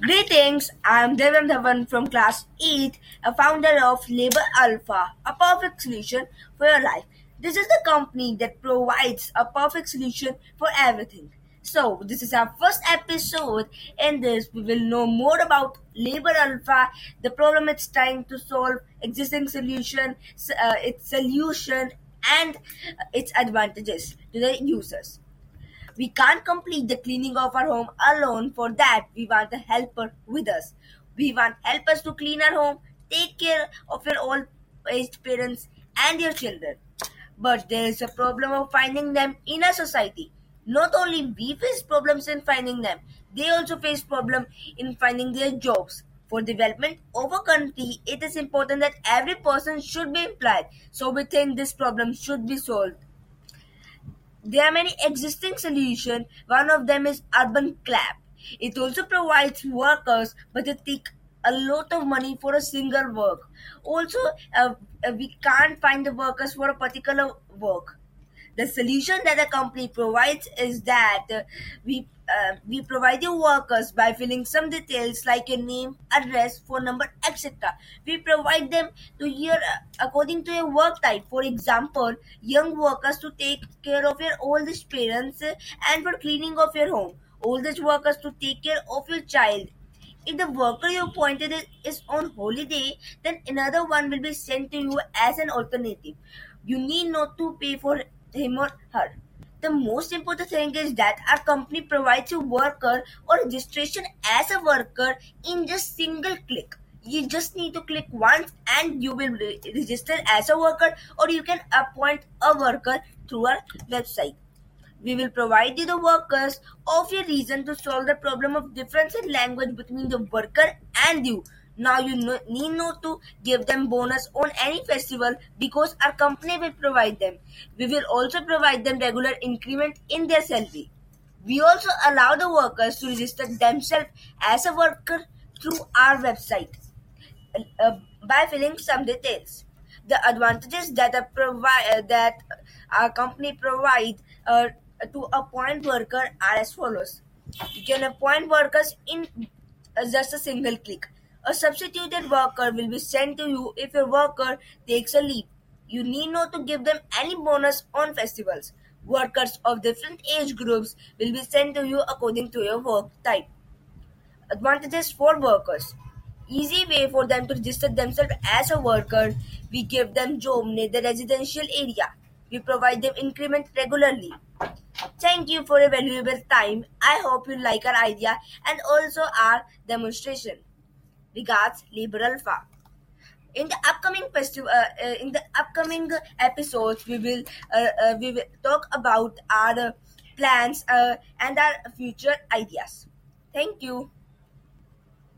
Greetings, I'm Devan Dhawan from Class 8, a founder of Labor Alpha, a perfect solution for your life. This is the company that provides a perfect solution for everything. So, this is our first episode. In this, we will know more about Labor Alpha, the problem it's trying to solve, existing solution, uh, its solution, and its advantages to the users. We can't complete the cleaning of our home alone. For that, we want a helper with us. We want helpers to clean our home, take care of your old aged parents and your children. But there is a problem of finding them in a society. Not only we face problems in finding them, they also face problem in finding their jobs. For development of a country, it is important that every person should be employed. So we think this problem should be solved. There are many existing solutions. One of them is Urban Clap. It also provides workers, but they take a lot of money for a single work. Also, uh, uh, we can't find the workers for a particular work. The solution that the company provides is that uh, we uh, we provide the workers by filling some details like your name, address, phone number, etc. We provide them to your uh, according to your work type. For example, young workers to take care of your oldest parents uh, and for cleaning of your home. Oldest workers to take care of your child. If the worker you appointed is on holiday, then another one will be sent to you as an alternative. You need not to pay for him or her. The most important thing is that our company provides a worker or registration as a worker in just single click. You just need to click once and you will re- register as a worker or you can appoint a worker through our website. We will provide you the workers of your reason to solve the problem of difference in language between the worker and you. Now you no, need not to give them bonus on any festival because our company will provide them. We will also provide them regular increment in their salary. We also allow the workers to register themselves as a worker through our website uh, by filling some details. The advantages that a provi- uh, that our company provide uh, to appoint worker are as follows. You can appoint workers in just a single click. A substituted worker will be sent to you if your worker takes a leave. You need not to give them any bonus on festivals. Workers of different age groups will be sent to you according to your work type. Advantages for workers. Easy way for them to register themselves as a worker. We give them job near the residential area. We provide them increment regularly. Thank you for your valuable time. I hope you like our idea and also our demonstration. Regards, Labor Alpha. In the upcoming festival, uh, uh, in the upcoming episodes, we will uh, uh we will talk about our plans uh, and our future ideas. Thank you.